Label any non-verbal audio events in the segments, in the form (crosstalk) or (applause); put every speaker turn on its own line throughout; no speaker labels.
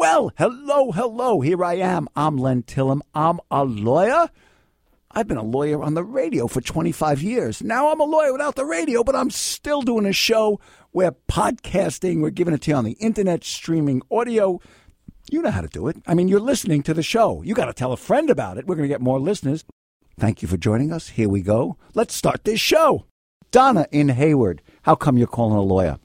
Well, hello, hello. Here I am. I'm Len Tillem. I'm a lawyer. I've been a lawyer on the radio for 25 years. Now I'm a lawyer without the radio, but I'm still doing a show. We're podcasting. We're giving it to you on the internet, streaming audio. You know how to do it. I mean, you're listening to the show. You got to tell a friend about it. We're going to get more listeners. Thank you for joining us. Here we go. Let's start this show. Donna in Hayward. How come you're calling a lawyer?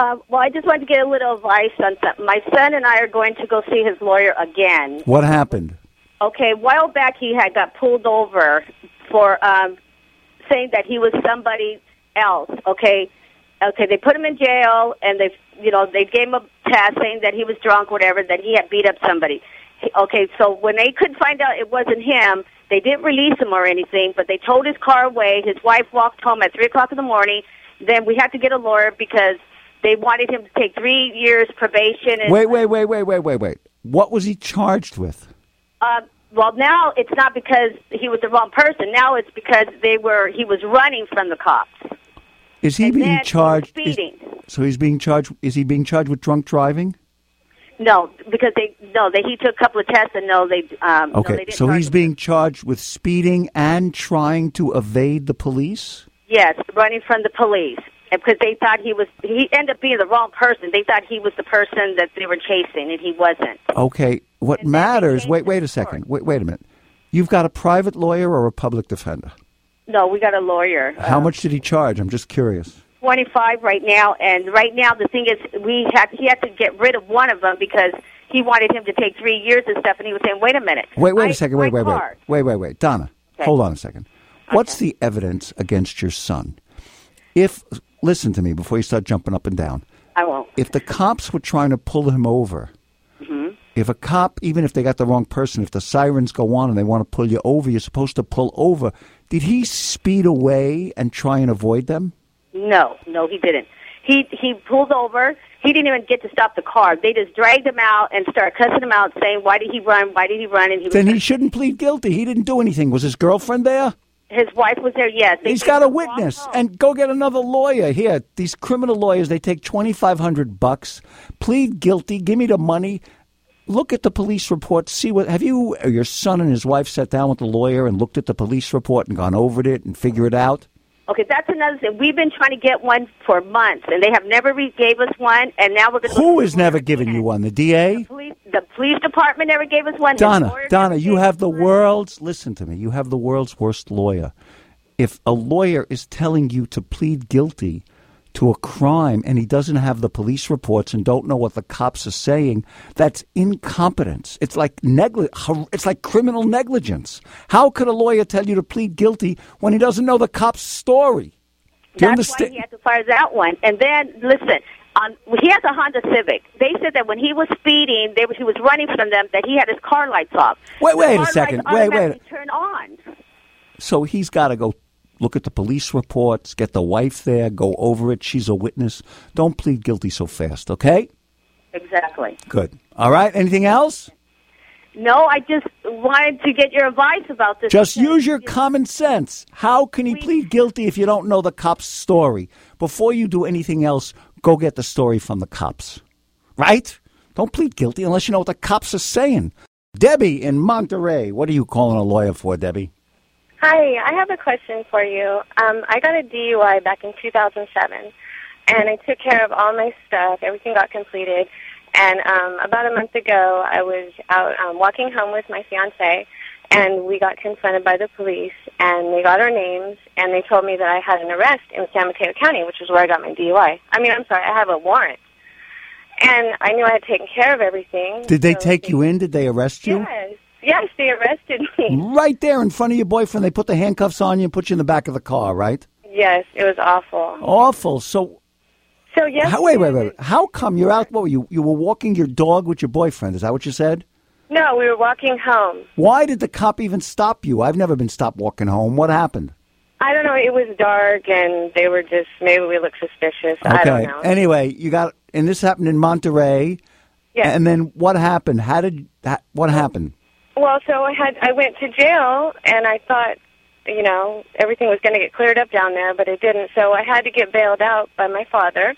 Uh, well, I just wanted to get a little advice on something. My son and I are going to go see his lawyer again.
What happened?
Okay, a while back he had got pulled over for um, saying that he was somebody else. Okay, okay, they put him in jail and they, you know, they gave him a test saying that he was drunk, whatever, that he had beat up somebody. Okay, so when they could find out it wasn't him, they didn't release him or anything, but they towed his car away. His wife walked home at three o'clock in the morning. Then we had to get a lawyer because they wanted him to take three years probation. And
Wait, wait, wait, wait, wait, wait, wait. What was he charged with?
Uh, well, now it's not because he was the wrong person. Now it's because they were he was running from the cops.
Is he
And
being
then he
charged? is-
speeding.
so he's being charged. Is he being charged with drunk driving?
No, because they no, they he took a couple of tests and no, they um, no,
Okay,
they didn't
so he's
him.
being charged with speeding and trying to evade the police.
yes, running from the police. And because they thought he was, he ended up being the wrong person. They thought he was the person that they were chasing, and he wasn't.
Okay, what
And
matters? Wait, wait a second. Wait, wait a minute. You've got a private lawyer or a public defender?
No, we got a lawyer.
How
Uh,
much did he charge? I'm just curious.
Twenty-five right now, and right now the thing is, we had he had to get rid of one of them because he wanted him to take three years and stuff, and he was saying, "Wait a minute,
Wait, wait
my-
a second. Wait, wait, wait,
car-
wait, wait, wait. Donna,
Okay.
hold on a second. What's the evidence against your son? If listen to me before you start jumping up and down.
I won't.
If the cops were trying to pull him over,
Mm-hmm.
if a cop, even if they got the wrong person, if the sirens go on and they want to pull you over, you're supposed to pull over. Did he speed away and try and avoid them?
No, no, he didn't. He he pulled over. He didn't even get to stop the car. They just dragged him out and started cussing him out, saying, "Why did he run? Why did he run?" And he
Then
was,
he shouldn't plead guilty. He didn't do anything. Was his girlfriend there?
His wife was there. Yes,
He's got a witness. And go get another lawyer. Here, these criminal lawyers, they take twenty five hundred bucks, plead guilty, give me the money. Look at the police report. See what have you or your son and his wife sat down with the lawyer and looked at the police report and gone over it and figure it out?
Okay, that's another thing. We've been trying to get one for months, and they have never re- gave us one. And now we're going.
Who has never given you one? The DA?
Police, the police department never gave us one.
Donna, Donna, you have the world's listen to me. You have the world's worst lawyer. If a lawyer is telling you to plead guilty to a crime and he doesn't have the police reports and don't know what the cops are saying, that's incompetence. It's like negli- it's like criminal negligence. How could a lawyer tell you to plead guilty when he doesn't know the cop's story? Do you
That's why he had to fire that one. And then listen, on, he has a Honda Civic. They said that when he was speeding, they, he was running from them. That he had his car lights off.
Wait,
The
wait a second. Wait, wait.
Turn on.
So he's got to go look at the police reports, get the wife there, go over it. She's a witness. Don't plead guilty so fast, okay?
Exactly.
Good. All right. Anything else?
No, I just wanted to get your advice about this.
Just use your common sense. How can he plead guilty if you don't know the cop's story? Before you do anything else, go get the story from the cops. Right? Don't plead guilty unless you know what the cops are saying. Debbie in Monterey. What are you calling a lawyer for, Debbie?
Hi, I have a question for you. Um, I got a DUI back in 2007, and I took care of all my stuff. Everything got completed. And um, about a month ago, I was out um, walking home with my fiance, and we got confronted by the police, and they got our names, and they told me that I had an arrest in San Mateo County, which is where I got my DUI. I mean, I'm sorry, I have a warrant. And I knew I had taken care of everything.
Did they
so
take you in? Did they arrest you?
Yes. Yes, they arrested me.
Right there in front of your boyfriend. They put the handcuffs on you and put you in the back of the car, right?
Yes, it was awful.
Awful. So,
So yes.
how, wait, wait, wait. How come you're out? What were you? You were walking your dog with your boyfriend. Is that what you said?
No, we were walking home.
Why did the cop even stop you? I've never been stopped walking home. What happened?
I don't know. It was dark, and they were just maybe we looked suspicious. I don't
Okay.
know.
Anyway, you got, and this happened in Monterey.
yeah.
And then what happened? How did that? What happened?
Well, so I had I went to jail, and I thought, you know, everything was going to get cleared up down there, but it didn't. So I had to get bailed out by my father,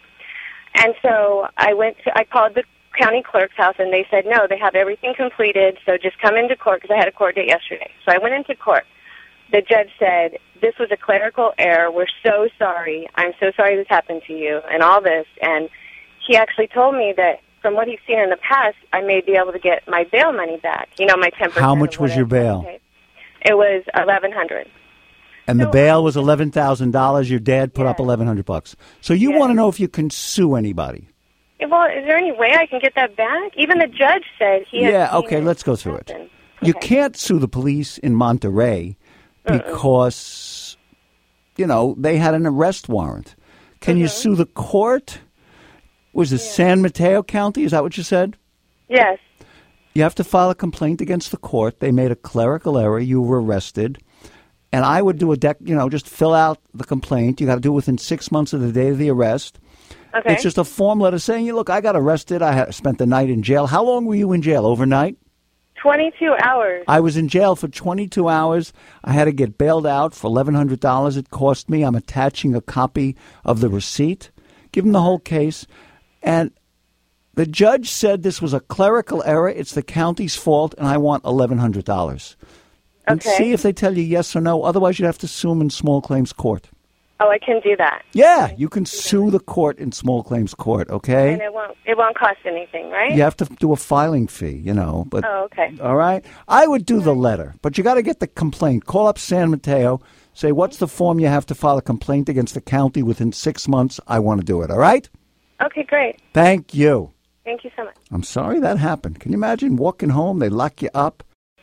and so I went to I called the county clerk's house, and they said no, they have everything completed, so just come into court because I had a court date yesterday. So I went into court. The judge said this was a clerical error. We're so sorry. I'm so sorry this happened to you, and all this. And he actually told me that from what he's seen in the past, I may be able to get my bail money back. You know, my ten percent.
How much was your bail?
It was eleven hundred.
And the bail was eleven thousand dollars. Your dad put up eleven hundred bucks. So you want to know if you can sue anybody?
Well, is there any way I can get that back? Even the judge said he.
Yeah, okay, let's go through it. You can't sue the police in Monterey because you know they had an arrest warrant. Can you mm-hmm. sue the court? Was it San Mateo County? Is that what you said?
Yes.
You have to file a complaint against the court. They made a clerical error. You were arrested. And I would do a deck, you know, just fill out the complaint. You got to do it within six months of the day of the arrest.
Okay.
It's just a form letter saying, "You look, I got arrested. I spent the night in jail. How long were you in jail? Overnight?
Twenty-two hours.
I was in jail for 22 hours. I had to get bailed out for $1,100. It cost me. I'm attaching a copy of the receipt. Give them the whole case. And the judge said this was a clerical error. It's the county's fault, and I want $1,100. And
Okay.
see if they tell you yes or no. Otherwise, you'd have to sue them in small claims court.
Oh, I can do that.
Yeah, you can sue the court in small claims court, okay?
And it won't. It won't cost anything, right?
You have to do a filing fee, you know. But
Oh, okay.
All right. I would do the letter, but you got to get the complaint. Call up San Mateo. Say, what's the form you have to file a complaint against the county within six months? I want to do it. All right.
Okay, great.
Thank you.
Thank you so much.
I'm sorry that happened. Can you imagine walking home? They lock you up.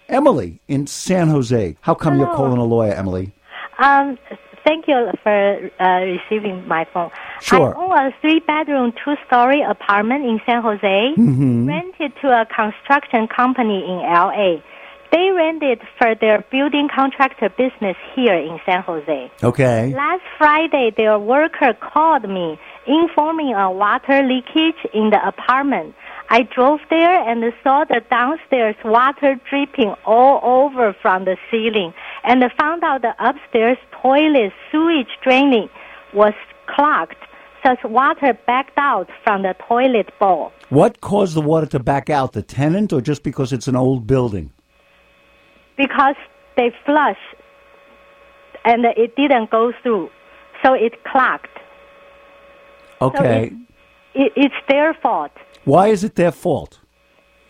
Emily in San Jose. How come you're calling a lawyer, Emily?
Um, thank you for uh, receiving my phone.
Sure.
I own a three-bedroom, two-story apartment in San Jose,
Mm-hmm.
rented to a construction company in L.A. They rented for their building contractor business here in San Jose.
Okay.
Last Friday, their worker called me informing a water leakage in the apartment. I drove there and saw the downstairs water dripping all over from the ceiling and found out the upstairs toilet sewage draining was clogged. Such water backed out from the toilet bowl.
What caused the water to back out? The tenant, or just because it's an old building?
because they flush and it didn't go through. So it clogged.
Okay.
It, it's their fault
Why is it their fault?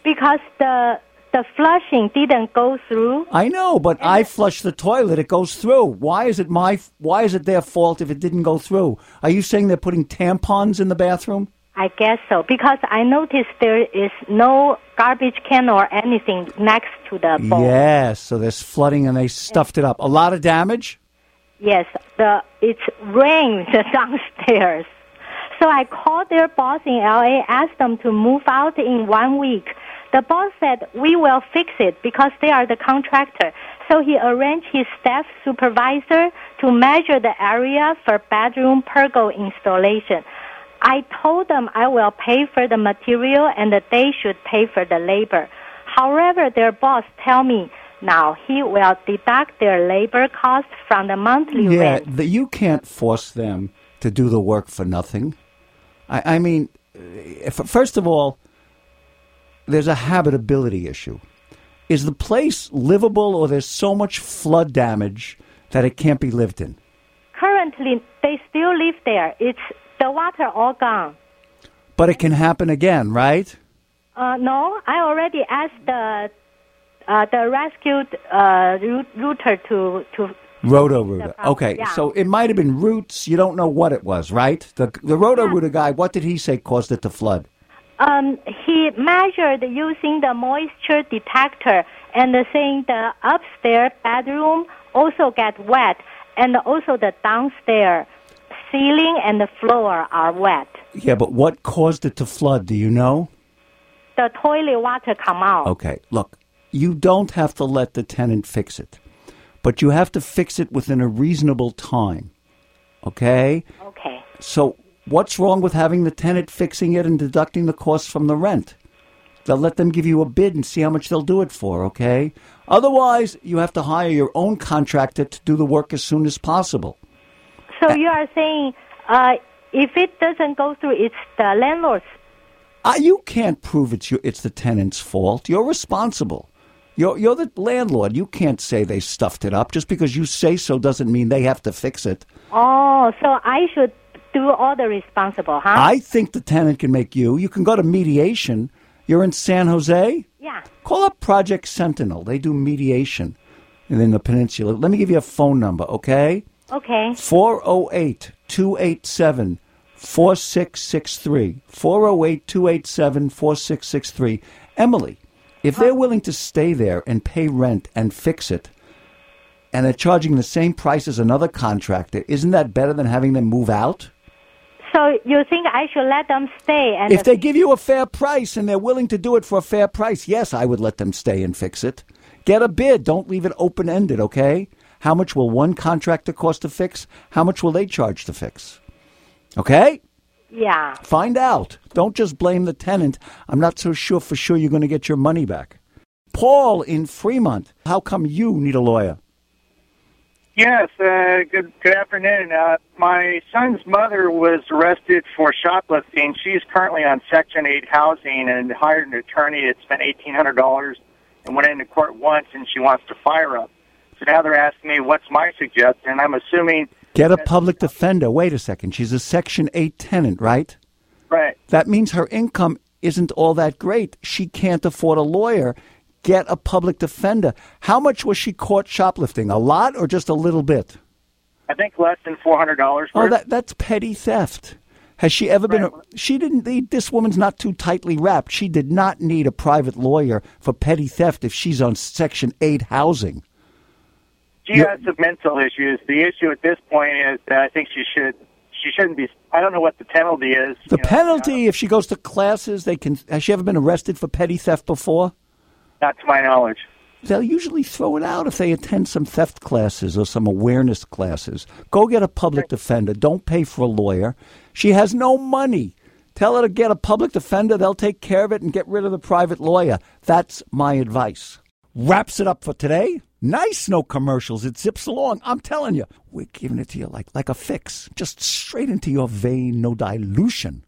because the the flushing didn't go through.
I know, but I flush the toilet; it goes through. Why is it my? Why is it their fault if it didn't go through? Are you saying they're putting tampons in the bathroom?
I guess so because I noticed there is no garbage can or anything next to the bowl.
Yes, so there's flooding and they stuffed it up. A lot of damage.
Yes, the it's rained (laughs) downstairs. So I called their boss in LA, asked them to move out in one week. The boss said we will fix it because they are the contractor. So he arranged his staff supervisor to measure the area for bedroom pergo installation. I told them I will pay for the material and that they should pay for the labor. However, their boss tell me now he will deduct their labor cost from the monthly
Yeah,
rent.
the, you can't force them to do the work for nothing. I, I mean, if, first of all, there's a habitability issue. Is the place livable, or there's so much flood damage that it can't be lived in?
Currently, they still live there. It's the water all gone.
But it can happen again, right?
Uh, no, I already asked the uh, the rescued uh, router to to.
Roto
The
Rooter. Okay,
yeah.
so it might have been roots. You don't know what it was, right? The the Roto Rooter guy. What did he say caused it to flood?
Um, he measured using the moisture detector and saying the upstairs bedroom also get wet and also the downstairs ceiling and the floor are wet.
Yeah, but what caused it to flood? Do you know?
The toilet water come out.
Okay, look, you don't have to let the tenant fix it, but you have to fix it within a reasonable time. Okay?
Okay.
So, what's wrong with having the tenant fixing it and deducting the cost from the rent? They'll let them give you a bid and see how much they'll do it for, okay? Otherwise, you have to hire your own contractor to do the work as soon as possible.
So you are saying uh, if it doesn't go through, it's the landlord's
Uh, you can't prove it's your, it's the tenant's fault. You're responsible. You're, you're the landlord. You can't say they stuffed it up. Just because you say so doesn't mean they have to fix it.
Oh, so I should do all the responsible, huh?
I think the tenant can make you. You can go to mediation. You're in San Jose?
yeah.
Call up Project Sentinel. They do mediation in the peninsula. Let me give you a phone number, okay?
Okay.
408 287 4663. 408 287 4663. Emily, if they're willing to stay there and pay rent and fix it, and they're charging the same price as another contractor, isn't that better than having them move out?
So you think I should let them stay and
If they give you a fair price and they're willing to do it for a fair price, yes, I would let them stay and fix it. Get a bid. Don't leave it open ended, okay? How much will one contractor cost to fix? How much will they charge to fix? Okay?
Yeah.
Find out. Don't just blame the tenant. I'm not so sure for sure you're going to get your money back. Paul in Fremont, how come you need a lawyer?
Yes, uh, good good afternoon. Uh, my son's mother was arrested for shoplifting. She's currently on Section 8 housing and hired an attorney that spent $1,800 and went into court once, and she wants to fire up. So now they're asking me what's my suggestion. I'm assuming,
Get a public defender. Wait a second. She's a Section 8 tenant, right?
right,
That means her income isn't all that great. She can't afford a lawyer. Get a public defender. How much was she caught shoplifting? A lot or just a little bit?
I think less than $400
Oh, that that's petty theft. Has she ever been? She didn't need. This woman's not too tightly wrapped. She did not need a private lawyer for petty theft if she's on Section Eight housing.
She has some mental issues. The issue at this point is that I think she should she shouldn't be. I don't know what the penalty is.
The
you know,
penalty, if she goes to classes, they can. Has she ever been arrested for petty theft before?
not to my knowledge.
They'll usually throw it out if they attend some theft classes or some awareness classes. Go get a public defender. Don't pay for a lawyer. She has no money. Tell her to get a public defender. They'll take care of it and get rid of the private lawyer. That's my advice. Wraps it up for today. Nice, no commercials. It zips along. I'm telling you, we're giving it to you like, like a fix, just straight into your vein, no dilution.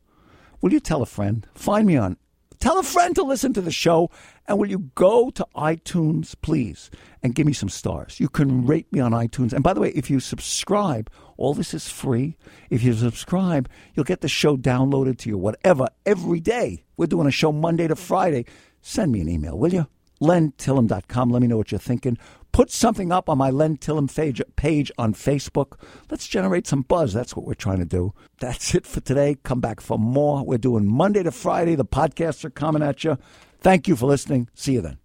Will you tell a friend? Find me on. Tell a friend to listen to the show, and will you go to iTunes, please, and give me some stars? You can rate me on iTunes. And by the way, if you subscribe, all this is free. If you subscribe, you'll get the show downloaded to you, whatever, every day. We're doing a show Monday to Friday. Send me an email, will you? LenTillem.com. Let me know what you're thinking. Put something up on my Len Tillem page, on Facebook. Let's generate some buzz. That's what we're trying to do. That's it for today. Come back for more. We're doing Monday to Friday. The podcasts are coming at you. Thank you for listening. See you then.